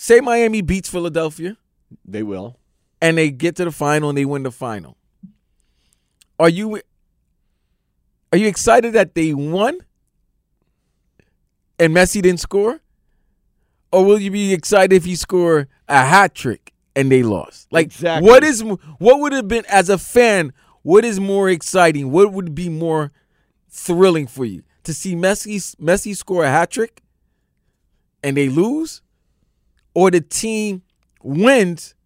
Say Miami beats Philadelphia. They will. And they get to the final and they win the final. Are you are you excited that they won and Messi didn't score? Or will you be excited if you score a hat trick and they lost? Like exactly. what is what would have been as a fan what is more exciting? What would be more thrilling for you to see Messi Messi score a hat trick and they lose, or the team wins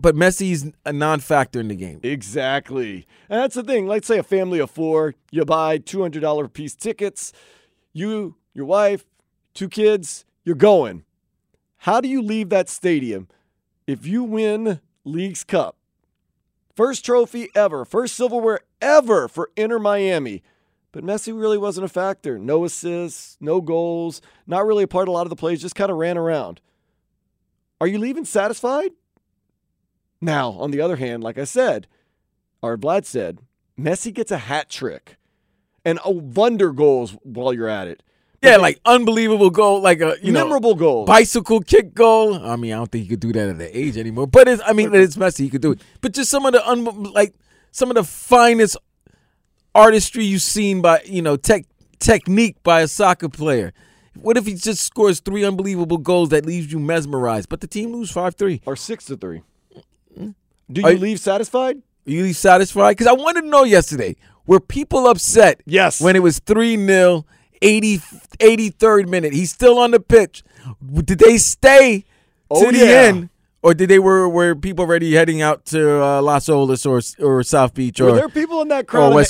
but Messi's a non-factor in the game. Exactly. And that's the thing. Let's say a family of four, you buy $200 piece tickets, you, your wife, two kids, you're going. How do you leave that stadium if you win Leagues Cup? First trophy ever, first silverware ever for Inter Miami. But Messi really wasn't a factor. No assists, no goals, not really a part of a lot of the plays, just kind of ran around. Are you leaving satisfied? Now, on the other hand, like I said, or Vlad said, Messi gets a hat trick and a wonder goals while you're at it. Yeah, like unbelievable goal, like a you memorable know, goal, bicycle kick goal. I mean, I don't think he could do that at the age anymore. But it's, I mean, it's Messi. He could do it. But just some of the un, like some of the finest artistry you've seen by you know tech technique by a soccer player. What if he just scores three unbelievable goals that leaves you mesmerized, but the team lose five three or six to three? Mm-hmm. Do you Are, leave satisfied? You leave satisfied? Because I wanted to know yesterday were people upset? Yes. When it was three 0 80, 83rd minute. He's still on the pitch. Did they stay oh, to the yeah. end? Or did they were were people already heading out to uh, Las Olas or or South Beach or were there people in that crowd in the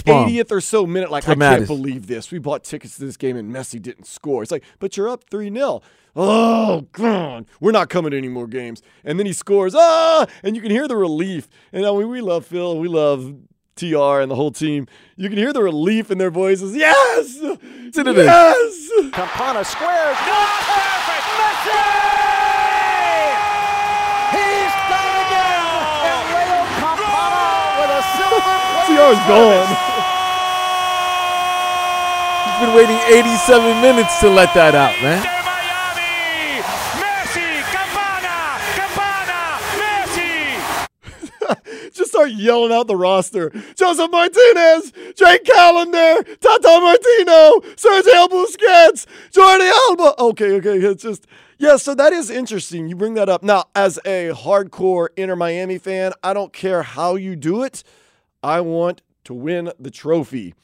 80th or so minute like I can't believe this. We bought tickets to this game and Messi didn't score. It's like, but you're up 3-0. Oh, God, we're not coming to any more games. And then he scores. Ah, and you can hear the relief. And I mean, we love Phil. We love TR and the whole team, you can hear the relief in their voices. Yes! Yes! Campana squares. Not perfect! Messi! He's done it again! And Leo Campana with a silver TR's gone. He's been waiting 87 minutes to let that out, man. Just start yelling out the roster. Josef Martinez, Jake Callender, Tata Martino, Sergio Busquets, Jordi Alba. Okay, okay, it's just yeah. So that is interesting. You bring that up now as a hardcore Inter Miami fan. I don't care how you do it. I want to win the trophy.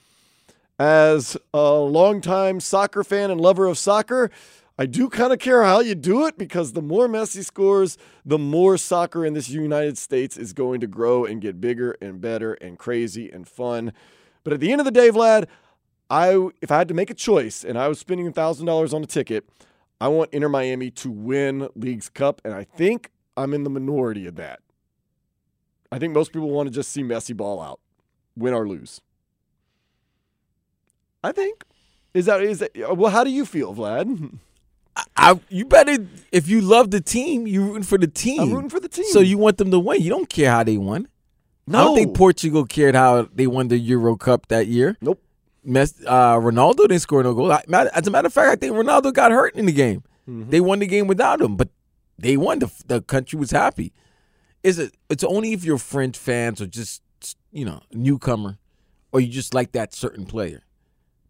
As a longtime soccer fan and lover of soccer, I do kind of care how you do it because the more Messi scores, the more soccer in this United States is going to grow and get bigger and better and crazy and fun. But at the end of the day, Vlad, I if I had to make a choice and I was spending $1,000 on a ticket, I want Inter Miami to win Leagues Cup and I think I'm in the minority of that. I think most people want to just see Messi ball out, win or lose. I think. Is that is that well how do you feel, Vlad? I, you better if you love the team, you're rooting for the team. I'm rooting for the team. So you want them to win. You don't care how they won. No. I don't think Portugal cared how they won the Euro Cup that year. Nope. Messi, uh, Ronaldo didn't score no goal. As a matter of fact, I think Ronaldo got hurt in the game. Mm-hmm. They won the game without him, but they won. The, the country was happy. Is it? It's only if you're French fans or just you know newcomer, or you just like that certain player.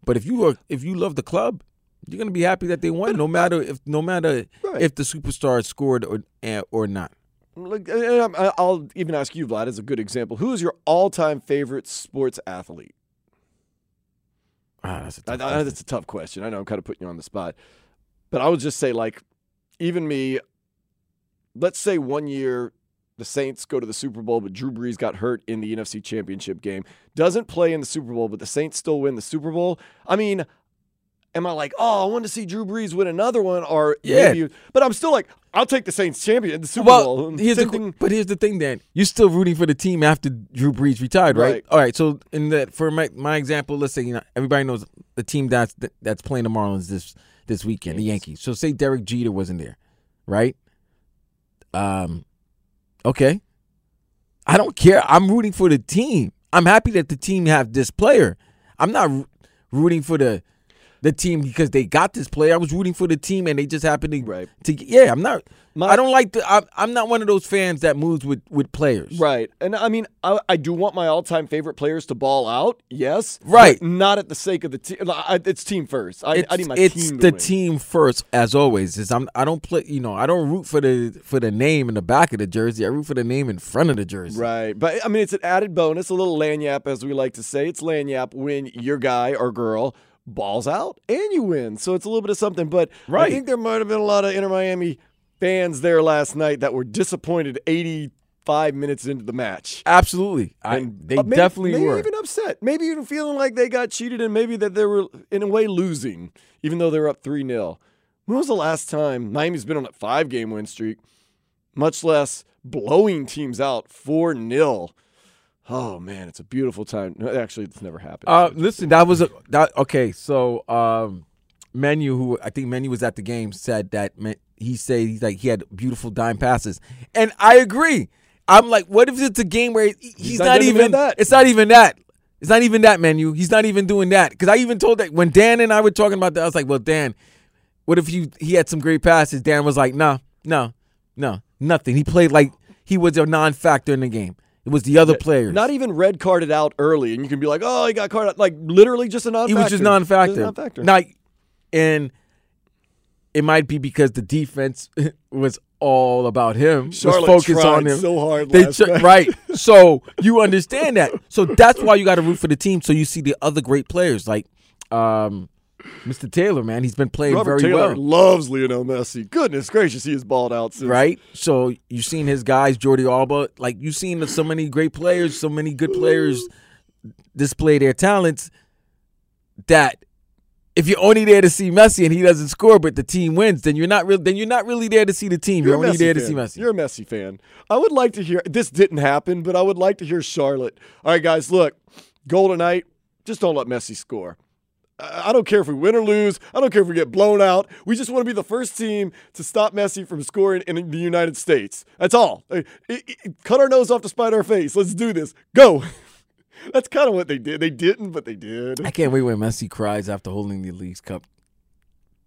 But if you are, if you love the club, You're gonna be happy that they won, no matter if no matter Right. if the superstar scored or eh, or not. Look, I- I'll even ask you, Vlad, as a good example. Who is your all-time favorite sports athlete? Ah, that's a I, tough I, question. that's a tough question. I know I'm kind of putting you on the spot, but I would just say, like, even me. Let's say one year the Saints go to the Super Bowl, but Drew Brees got hurt in the NFC Championship game. Doesn't play in the Super Bowl, but the Saints still win the Super Bowl. I mean, am I like, oh, I want to see Drew Brees win another one, or Yeah. maybe? But I'm still like, I'll take the Saints champion, the Super well, Bowl. here's the Same thing- but here's the thing, Dan. You're still rooting for the team after Drew Brees retired, right? Right. All right. So in that, for my my example, let's say you know everybody knows the team that's that's playing the Marlins this this weekend, the Yankees. So say Derek Jeter wasn't there, right? Um, okay. I don't care. I'm rooting for the team. I'm happy that the team have this player. I'm not rooting for the the team because they got this player. I was rooting for the team and they just happened to Right. to yeah. I'm not. My- I don't like the. I'm, I'm not one of those fans that moves with with players. Right. And I mean, I, I do want my all time favorite players to ball out. Yes. Right. but Not at the sake of the team. It's team first. I, It's, I need my it's team to the win. team first, as always. Is I'm I don't play. You know, I don't root for the for the name in the back of the jersey. I root for the name in front of the jersey. Right. But I mean, it's an added bonus, a little lagniappe, as we like to say. It's lagniappe when your guy or girl balls out and you win. So it's a little bit of something. But I think there might have been a lot of Inter Miami fans there last night that were disappointed 85 minutes into the match. Absolutely. I, they uh, maybe- definitely maybe were. even upset. Maybe even feeling like they got cheated and maybe that they were in a way losing, even though they're up 3 0. When was the last time Miami's been on a five game win streak, much less blowing teams out 4 0? Oh man, it's a beautiful time. No, Actually, it's never happened. Uh, listen, that was a that okay. So, um, Menu, who I think Menu was at the game, said that man, he said he's like he had beautiful dime passes, and I agree. I'm like, what if it's a game where he- he's, not not, even that. It's not even that. It's not even that menu. He's not even doing that. Because I even told that when Dan and I were talking about that, I was like, well, Dan, what if you he had some great passes? Dan was like, no, no, no, nothing. He played like he was a non-factor in the game. It was the other players. Not even red carded out early, and you can be like, "Oh, he got carded out." Like literally just a non. He was just non-factor. non-factor. Now, and it might be because the defense was all about him. Charlotte was focused on him. so hard They night. right. So you understand that. So that's why you got to root for the team. So you see the other great players like um, Mr. Taylor. Man, he's been playing Robert very Taylor well. loves Lionel Messi. Goodness gracious, he is balled out since. Right, so you've seen his guys, Jordi Alba. Like you've seen so many great players, so many good players display their talents. That if you're only there to see Messi and he doesn't score, but the team wins, then you're not really then you're not really there to see the team. You're, You're only there to fan. see Messi. You're a Messi fan. I would like to hear. This didn't happen, but I would like to hear Charlotte. All right, guys, look, goal tonight. Just don't let Messi score. I don't care if we win or lose. I don't care if we get blown out. We just want to be the first team to stop Messi from scoring in the United States. That's all. Cut our nose off to spite our face. Let's do this. Go. That's kind of what they did. They didn't, but they did. I can't wait when Messi cries after holding the League's Cup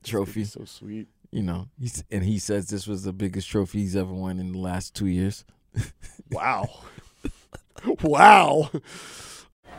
trophy. So sweet. You know, he's, and he says this was the biggest trophy he's ever won in the last two years. Wow. wow.